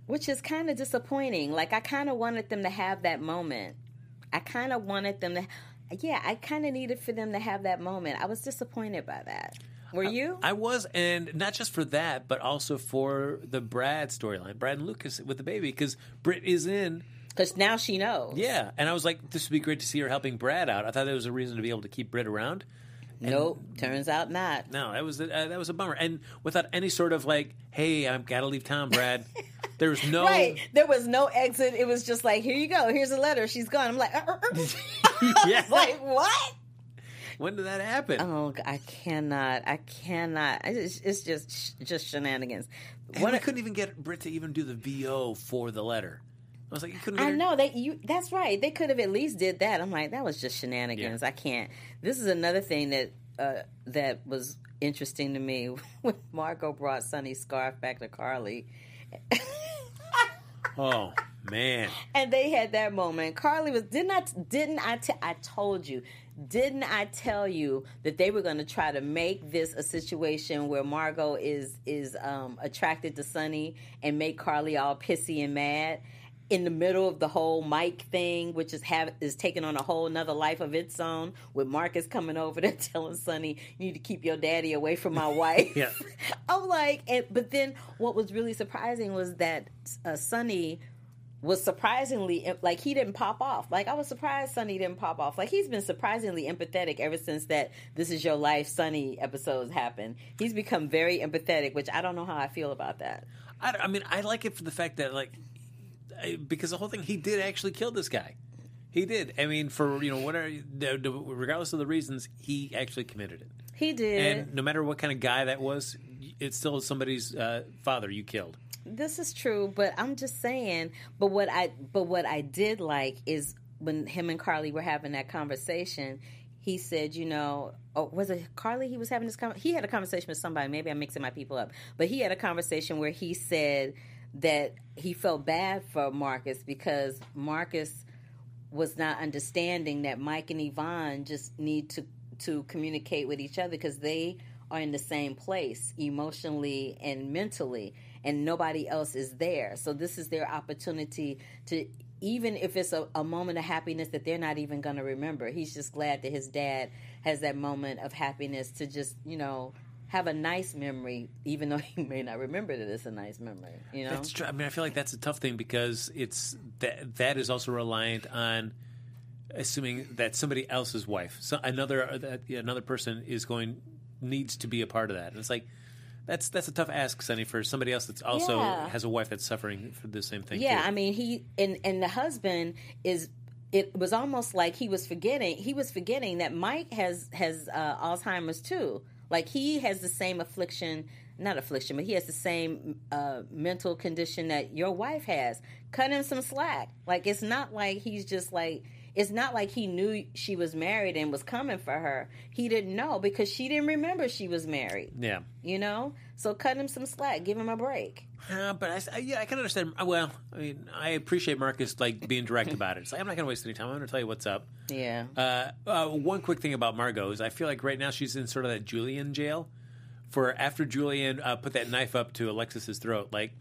[SPEAKER 4] which is kind of disappointing. Like I kind of wanted them to have that moment. I kind of wanted them to. Yeah, I kind of needed for them to have that moment. I was disappointed by that. Were you?
[SPEAKER 2] I was, and not just for that, but also for the Brad storyline, Brad and Lucas with the baby, because Britt is in.
[SPEAKER 4] Because now she knows.
[SPEAKER 2] Yeah, and I was like, this would be great to see her helping Brad out. I thought there was a reason to be able to keep Britt around.
[SPEAKER 4] Nope. Turns out not.
[SPEAKER 2] No, that was uh, that was a bummer, and without any sort of like, hey, I've got to leave town, Brad. there was no.
[SPEAKER 4] Right. There was no exit. It was just like, here you go. Here's a letter. She's gone. I'm like.
[SPEAKER 2] Yeah.
[SPEAKER 4] like what?
[SPEAKER 2] When did that happen?
[SPEAKER 4] Oh, I cannot. I cannot. I just, it's just just shenanigans.
[SPEAKER 2] And
[SPEAKER 4] What
[SPEAKER 2] we couldn't even get Britt to even do the VO for the letter. I was like, you couldn't. Get
[SPEAKER 4] I know that you. That's right. They could have at least did that. I'm like, that was just shenanigans.
[SPEAKER 2] Yeah.
[SPEAKER 4] I can't. This is another thing that uh, that was interesting to me when Margot brought Sonny's scarf back to Carly,
[SPEAKER 2] Oh man,
[SPEAKER 4] and they had that moment. Carly was didn't I didn't I t- I told you didn't I tell you that they were going to try to make this a situation where Margot is is um, attracted to Sonny and make Carly all pissy and mad in the middle of the whole Mike thing, which is have is taking on a whole nother life of its own. With Marcus coming over there telling Sonny, "You need to keep your daddy away from my wife."
[SPEAKER 2] Yeah.
[SPEAKER 4] I'm like, and, but then what was really surprising was that uh, Sonny was surprisingly like he didn't pop off. Like I was surprised Sonny didn't pop off. Like he's been surprisingly empathetic ever since that "This Is Your Life" Sonny episodes happened. He's become very empathetic, which I don't know how I feel about that.
[SPEAKER 2] I, I mean, I like it for the fact that like because the whole thing he did actually kill this guy. He did. I mean, for you know the- the- regardless of the reasons, he actually committed it.
[SPEAKER 4] He did.
[SPEAKER 2] And no matter what kind of guy that was, it's still somebody's uh, father you killed.
[SPEAKER 4] this is true, but I'm just saying. But what I but what I did like is when him and Carly were having that conversation. He said, you know, oh, was it Carly? He was having this. Con- he had a conversation with somebody. Maybe I'm mixing my people up, but he had a conversation where he said that he felt bad for Marcus because Marcus was not understanding that Mike and Yvonne just need to to communicate with each other because they are in the same place emotionally and mentally and nobody else is there. So this is their opportunity to even if it's a, a moment of happiness that they're not even going to remember. He's just glad that his dad has that moment of happiness to just, you know, have a nice memory even though he may not remember that it's a nice memory, you know.
[SPEAKER 2] That's true. I mean, I feel like that's a tough thing because it's that that is also reliant on assuming that somebody else's wife, so another uh, another person is going needs to be a part of that. And it's like that's that's a tough ask, Sonny, for somebody else that's also
[SPEAKER 4] Yeah.
[SPEAKER 2] has a wife that's suffering for the same thing.
[SPEAKER 4] Yeah,
[SPEAKER 2] too.
[SPEAKER 4] I mean he and and the husband is it was almost like he was forgetting he was forgetting that Mike has has uh, Alzheimer's too. Like he has the same affliction, not affliction, but he has the same uh, mental condition that your wife has. Cut him some slack. Like it's not like he's just like it's not like he knew she was married and was coming for her. He didn't know because she didn't remember she was married.
[SPEAKER 2] yeah.
[SPEAKER 4] You know, so cut him some slack. Give him a break.
[SPEAKER 2] Uh, but I, I- yeah, I can understand. uh, Well, I mean, I appreciate Marcus like being direct about it. It's like I'm not going to waste any time. I'm going to tell you what's up.
[SPEAKER 4] Yeah.
[SPEAKER 2] Uh, uh, one quick thing about Margot is I feel like right now she's in sort of that Julian jail. For after Julian uh, put that knife up to Alexis's throat, like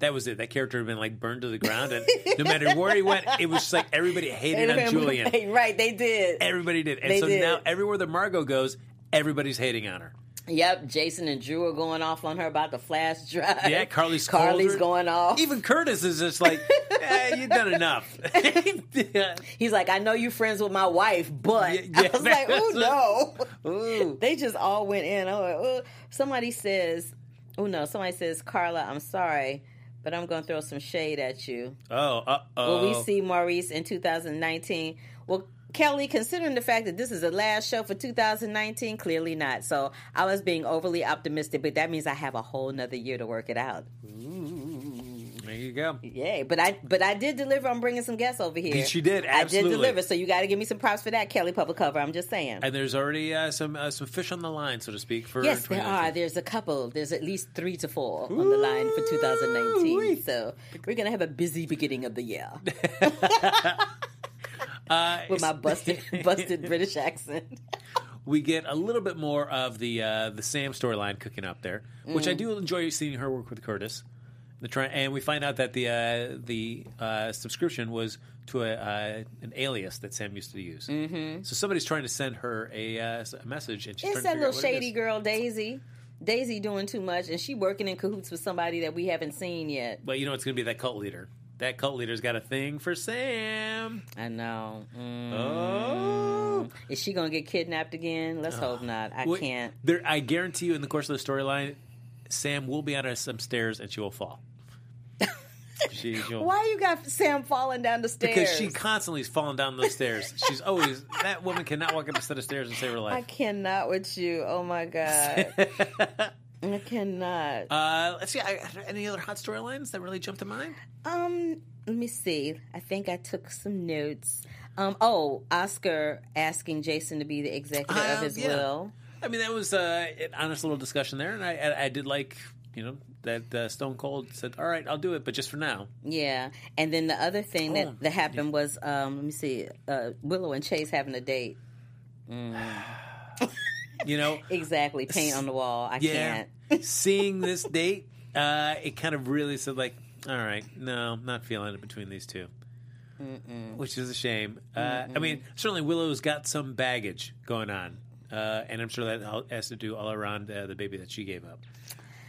[SPEAKER 2] that was it. That character had been like burned to the ground, and no matter where he went, it was just like everybody hated on Julian.
[SPEAKER 4] right, they did.
[SPEAKER 2] Everybody did, and
[SPEAKER 4] They
[SPEAKER 2] so
[SPEAKER 4] did.
[SPEAKER 2] now everywhere that Margot goes, everybody's hating on her.
[SPEAKER 4] Yep, Jason and Drew are going off on her about the flash drive.
[SPEAKER 2] Yeah, Carly's
[SPEAKER 4] Carly's going off.
[SPEAKER 2] Even Curtis is just like, eh, you've done enough. Yeah.
[SPEAKER 4] He's like, I know you're friends with my wife, but
[SPEAKER 2] Yeah,
[SPEAKER 4] I was like, oh no.
[SPEAKER 2] Ooh.
[SPEAKER 4] They just all went in. I'm like, oh. Somebody says, oh no, somebody says, Carla, I'm sorry, but I'm going to throw some shade at you.
[SPEAKER 2] Oh, uh oh.
[SPEAKER 4] Will we see Maurice in 2019? Well, Kelly, considering the fact that this is the last show for 2019, clearly not. So I was being overly optimistic, but that means I have a whole nother year to work it out.
[SPEAKER 2] There you go.
[SPEAKER 4] Yay! But I but I did deliver on bringing some guests over here.
[SPEAKER 2] She did,
[SPEAKER 4] I did deliver. So you got to give me some props for that, Kelly Public Cover. I'm just saying.
[SPEAKER 2] And there's already uh, some uh, some fish on the line, so to speak. For
[SPEAKER 4] Yes, there are. There's a couple. There's at least three to four on the line for 2019. So we're gonna have a busy beginning of the year
[SPEAKER 2] Uh,
[SPEAKER 4] with my busted, busted British accent.
[SPEAKER 2] we get a little bit more of the uh, the Sam storyline cooking up there, which
[SPEAKER 4] Mm.
[SPEAKER 2] I do enjoy seeing her work with Curtis. And we find out that the uh, the uh, subscription was to a, uh, an alias that Sam used to use. Mm-hmm. So somebody's trying to send her a, uh, a message, and she's
[SPEAKER 4] It's that little
[SPEAKER 2] out what it
[SPEAKER 4] shady girl, Daisy. Daisy doing too much, and she working in cahoots with somebody that we haven't seen yet.
[SPEAKER 2] But you know it's going to be that cult leader. That cult leader's got a thing for Sam.
[SPEAKER 4] I know. Mm.
[SPEAKER 2] Oh.
[SPEAKER 4] Is she gonna get kidnapped again? Let's hope not. I
[SPEAKER 2] Wait,
[SPEAKER 4] can't.
[SPEAKER 2] There, I guarantee you, in the course of the storyline, Sam will be on some stairs and she will fall. She,
[SPEAKER 4] Why you got Sam falling down the stairs?
[SPEAKER 2] Because she constantly is falling down those stairs. She's always that woman cannot walk up a set of stairs and save her life.
[SPEAKER 4] I cannot with you. Oh my god. I cannot.
[SPEAKER 2] uh, let's see. I, any other hot storylines that really jumped to mind?
[SPEAKER 4] Um, let me see. I think I took some notes. Um, oh, Oscar asking Jason to be the executor of
[SPEAKER 2] Uh,
[SPEAKER 4] his
[SPEAKER 2] yeah.
[SPEAKER 4] will.
[SPEAKER 2] I mean, that was uh, an honest little discussion there, and I, I, I did like you know that uh, Stone Cold said, "All right, I'll do it, but just for now."
[SPEAKER 4] Yeah, and then the other thing
[SPEAKER 2] Oh.
[SPEAKER 4] that that happened was, um, let me see, uh, Willow and Chase having a date.
[SPEAKER 2] You know,
[SPEAKER 4] Exactly, paint on the wall. I
[SPEAKER 2] yeah.
[SPEAKER 4] can't.
[SPEAKER 2] Seeing this date, uh, it kind of really said like, "All right, no, not feeling it between these 2 which is a shame. Uh, I mean, certainly Willow's got some baggage going on, uh, and I'm sure that has to do all around uh, the baby that she gave up.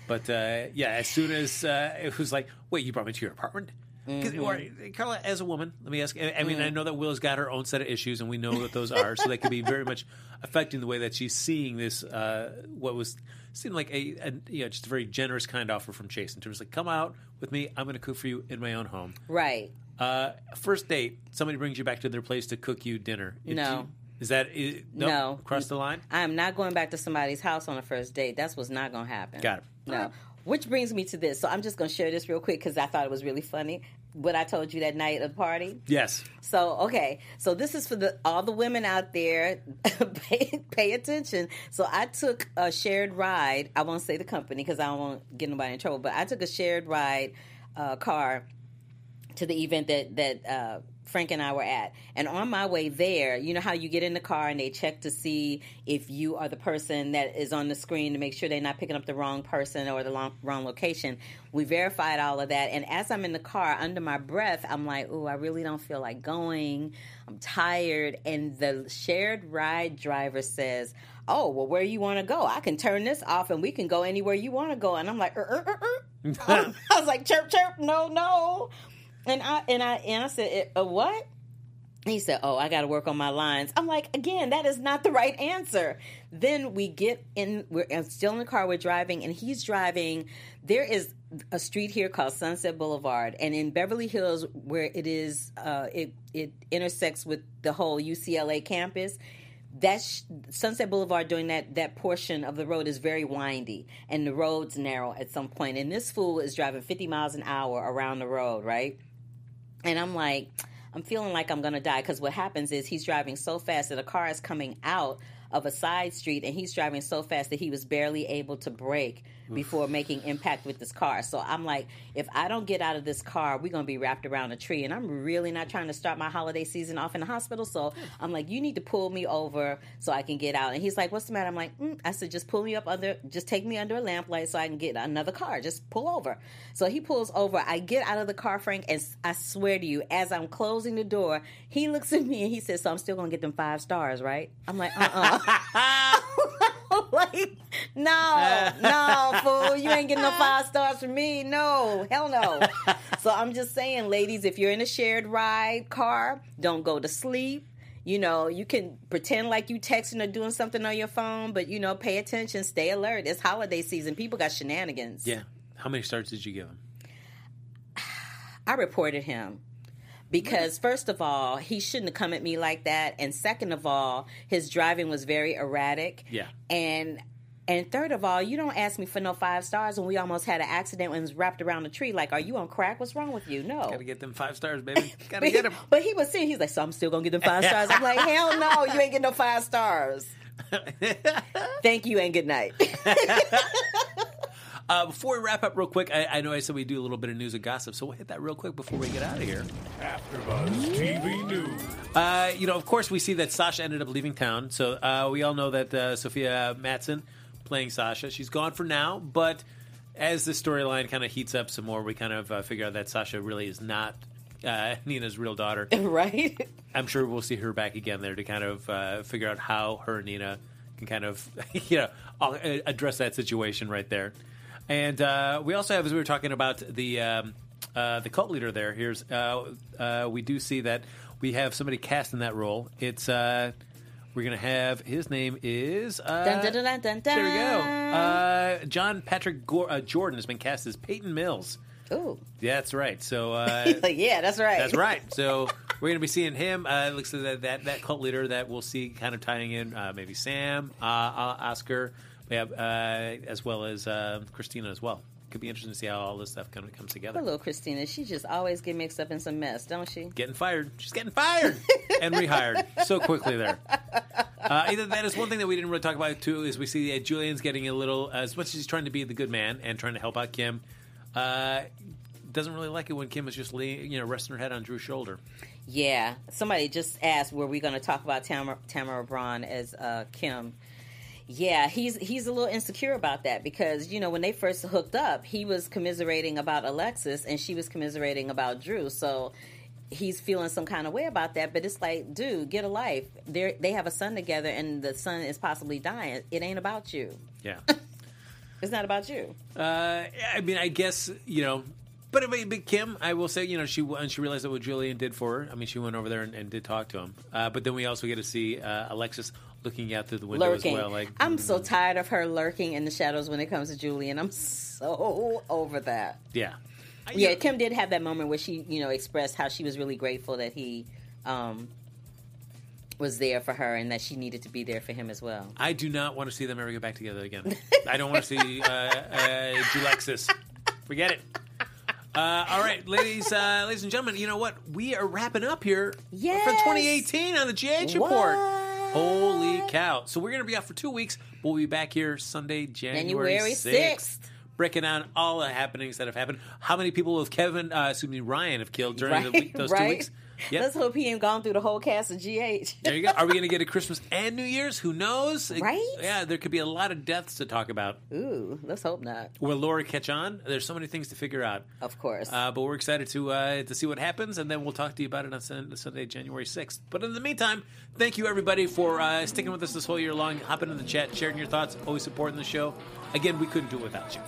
[SPEAKER 2] But uh, yeah, as soon as uh, it was like, "Wait, you brought me to your apartment." 'Cause- Or, Carla, as a woman, let me ask. I I mean, I know that Willow's got her own set of issues, and we know what those are. so that could be very much affecting the way that she's seeing this. Uh, what was seemed like a, a you know just a very generous kind offer from Chase in terms of like, come out with me. I'm going to cook for you in my own home.
[SPEAKER 4] Right.
[SPEAKER 2] Uh, first date, somebody brings you back to their place to cook you dinner.
[SPEAKER 4] No.
[SPEAKER 2] is that i- no,
[SPEAKER 4] No.
[SPEAKER 2] cross the line?
[SPEAKER 4] I am not going back to somebody's house on a first date. That's what's not going to happen.
[SPEAKER 2] Got it.
[SPEAKER 4] No. Which brings me to this. So I'm just going to share this real quick because I thought it was really funny. What I told you that night at the party.
[SPEAKER 2] Yes.
[SPEAKER 4] So okay, so this is for the all the women out there. pay, pay attention. So I took a shared ride. I won't say the company because I don't want to get nobody in trouble. But I took a shared ride uh, car to the event that that uh, Frank and I were at. And on my way there, you know how you get in the car and they check to see if you are the person that is on the screen to make sure they're not picking up the wrong person or the long, wrong location. We verified all of that. And as I'm in the car, under my breath, I'm like, "Oh, I really don't feel like going. I'm tired." And the shared ride driver says. Oh well, where you want to go? I can turn this off, and we can go anywhere you want to go. And I'm like, er, er, er, er. I was like, chirp, chirp, no, no. And I and I and I said, uh, what? He said, "Oh, I got to work on my lines." I'm like, "Again, that is not the right answer." Then we get in. We're still in the car. We're driving, and he's driving. There is a street here called Sunset Boulevard, and in Beverly Hills, where it is, uh, it it intersects with the whole UCLA campus. That sh- Sunset Boulevard during that that portion of the road is very windy, and the road's narrow at some point. And this fool is driving 50 miles an hour around the road, right? And I'm like, I'm feeling like I'm gonna die because what happens is he's driving so fast that a car is coming out of a side street and he's driving so fast that he was barely able to brake before making impact with this car. So I'm like, if I don't get out of this car, we're gonna be wrapped around a tree. And I'm really not trying to start my holiday season off in the hospital. So I'm like, you need to pull me over so I can get out. And he's like, what's the matter? I'm like, mm. I said, just pull me up under, just take me under a lamplight so I can get another car. Just pull over. So he pulls over. I get out of the car, Frank, and I swear to you, as I'm closing the door, he looks at me and he says, so I'm still gonna get them five stars, right? I'm like, uh-uh. like No, no, fool. You ain't getting no five stars from me. No, hell no. So I'm just saying, ladies, if you're in a shared ride car, don't go to sleep. You know, you can pretend like you texting or doing something on your phone, but you know, pay attention, stay alert. It's holiday season. People got shenanigans.
[SPEAKER 2] Yeah. How many stars did you give him?
[SPEAKER 4] I reported him because first of all, he shouldn't have come at me like that, and second of all, his driving was very erratic.
[SPEAKER 2] Yeah.
[SPEAKER 4] And and third of all, you don't ask me for no five stars when we almost had an accident and was wrapped around a tree. Like, are you on crack? What's wrong with you? No.
[SPEAKER 2] Gotta get them five stars, baby. Gotta get them.
[SPEAKER 4] but he was saying he's like, so I'm still gonna get them five stars. I'm like, hell no, you ain't getting no five stars. Thank you and good night.
[SPEAKER 2] Uh, before we wrap up, real quick, I, I know I said we do a little bit of news and gossip, so we'll hit that real quick before we get out of here.
[SPEAKER 5] AfterBuzz TV News.
[SPEAKER 2] Uh, you know, of course, we see that Sasha ended up leaving town. So uh, we all know that uh, Sofia Mattsson playing Sasha, she's gone for now. But as the storyline kind of heats up some more, we kind of uh, figure out that Sasha really is not uh, Nina's real daughter.
[SPEAKER 4] right?
[SPEAKER 2] I'm sure we'll see her back again there to kind of uh, figure out how her and Nina can kind of, you know, uh, address that situation right there. And uh, we also have, as we were talking about the um, uh, the cult leader there. Here's uh, uh, we do see that we have somebody cast in that role. It's uh, we're gonna have his name is uh,
[SPEAKER 4] Dun, dun, dun,
[SPEAKER 2] there we go. Uh, John Patrick Gor- uh, Jordan has been cast as Peyton Mills.
[SPEAKER 4] Oh,
[SPEAKER 2] Yeah, that's right. So uh,
[SPEAKER 4] yeah, that's right.
[SPEAKER 2] that's right. So we're going to be seeing him. Uh, it looks like that, that that cult leader that we'll see kind of tying in uh, maybe Sam, uh, uh, Oscar, we have, uh, as well as uh, Christina as well. Could be interesting to see how all this stuff kind of comes together.
[SPEAKER 4] Little Christina, she just always get mixed up in some mess, don't she?
[SPEAKER 2] Getting fired. She's getting fired and rehired so quickly there. Uh, either that is one thing that we didn't really talk about too. Is we see that Julian's getting a little as much as he's trying to be the good man and trying to help out Kim. Uh, doesn't really like it when Kim is just lay, you know resting her head on Drew's shoulder.
[SPEAKER 4] Yeah. Somebody just asked, were we going to talk about Tamara, Tamara Braun as uh, Kim? Yeah, he's he's a little insecure about that because you know when they first hooked up, he was commiserating about Alexis and she was commiserating about Drew. So he's feeling some kind of way about that. But it's like, dude, get a life. They they have a son together, and the son is possibly dying. It ain't about you.
[SPEAKER 2] Yeah.
[SPEAKER 4] It's not about you.
[SPEAKER 2] Uh, I mean, I guess you know, but mean, but Kim, I will say, you know, she when she realized that what Julian did for her. I mean, she went over there and, and did talk to him. Uh, but then we also get to see uh, Alexis looking out through the window
[SPEAKER 4] lurking.
[SPEAKER 2] as well. Like,
[SPEAKER 4] I'm so tired of her lurking in the shadows when it comes to Julian. I'm so over that.
[SPEAKER 2] yeah,
[SPEAKER 4] Yeah, Kim did have that moment where she, you know, expressed how she was really grateful that he um, was there for her and that she needed to be there for him as well.
[SPEAKER 2] I do not want to see them ever get back together again. I don't want to see uh, uh, Julexis. Forget it. Uh, all right, ladies, uh, ladies and gentlemen. You know what? We are wrapping up here
[SPEAKER 4] Yes.
[SPEAKER 2] for 2018 on the GH report.
[SPEAKER 4] What?
[SPEAKER 2] Holy cow! So we're going to be out for two weeks. But we'll be back here Sunday, January
[SPEAKER 4] January
[SPEAKER 2] 6th.
[SPEAKER 4] 6th.
[SPEAKER 2] Breaking down all the happenings that have happened. How many people have Kevin, uh, excuse me, Ryan, have killed during the week, those
[SPEAKER 4] right.
[SPEAKER 2] two weeks? Yep.
[SPEAKER 4] Let's hope he ain't gone through the whole cast of GH.
[SPEAKER 2] There you go. Are we going to get a Christmas and New Year's? Who knows?
[SPEAKER 4] Right?
[SPEAKER 2] Yeah, there could be a lot of deaths to talk about.
[SPEAKER 4] Ooh, let's hope not.
[SPEAKER 2] Will Laura catch on? There's so many things to figure out.
[SPEAKER 4] Of course.
[SPEAKER 2] Uh, but we're excited to uh, to see what happens, and then we'll talk to you about it on Sunday, January 6th. But in the meantime, thank you everybody for uh, sticking with us this whole year long, hopping in the chat, sharing your thoughts, always supporting the show. Again, we couldn't do it without you.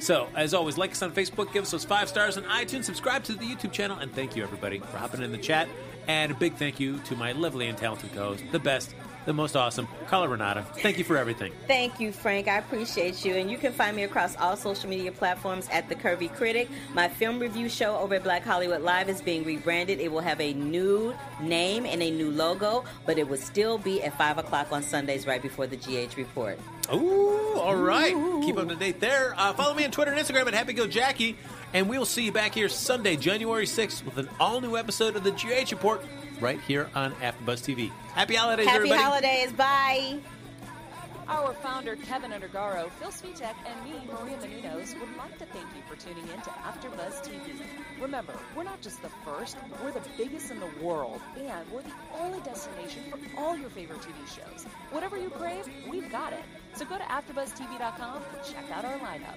[SPEAKER 2] So, as always, like us on Facebook, give us those five stars on iTunes, subscribe to the YouTube channel, and thank you everybody for hopping in the chat. And a big thank you to my lovely and talented co-host, the best, the most awesome, Carla Renata. Thank you for everything.
[SPEAKER 4] Thank you, Frank. I appreciate you. And you can find me across all social media platforms at The Curvy Critic. My film review show over at Black Hollywood Live is being rebranded. It will have a new name and a new logo, but it will still be at 5 o'clock on Sundays right before the GH report.
[SPEAKER 2] Ooh, all right. Keep up to date there. Uh, follow me on Twitter and Instagram at HappyGoJackie. And we will see you back here Sunday, January 6th with an all new episode of the GH Report right here on AfterBuzz TV. Happy holidays, everybody.
[SPEAKER 4] Happy
[SPEAKER 2] everybody.
[SPEAKER 4] holidays. Bye.
[SPEAKER 3] Our founder, Kevin Undergaro, Phil Svitek, and me, Maria Menounos, would like to thank you for tuning in to AfterBuzz TV. Remember, we're not just the first, we're the biggest in the world, and we're the only destination for all your favorite TV shows. Whatever you crave, we've got it. So go to AfterBuzzTV.com and check out our lineup.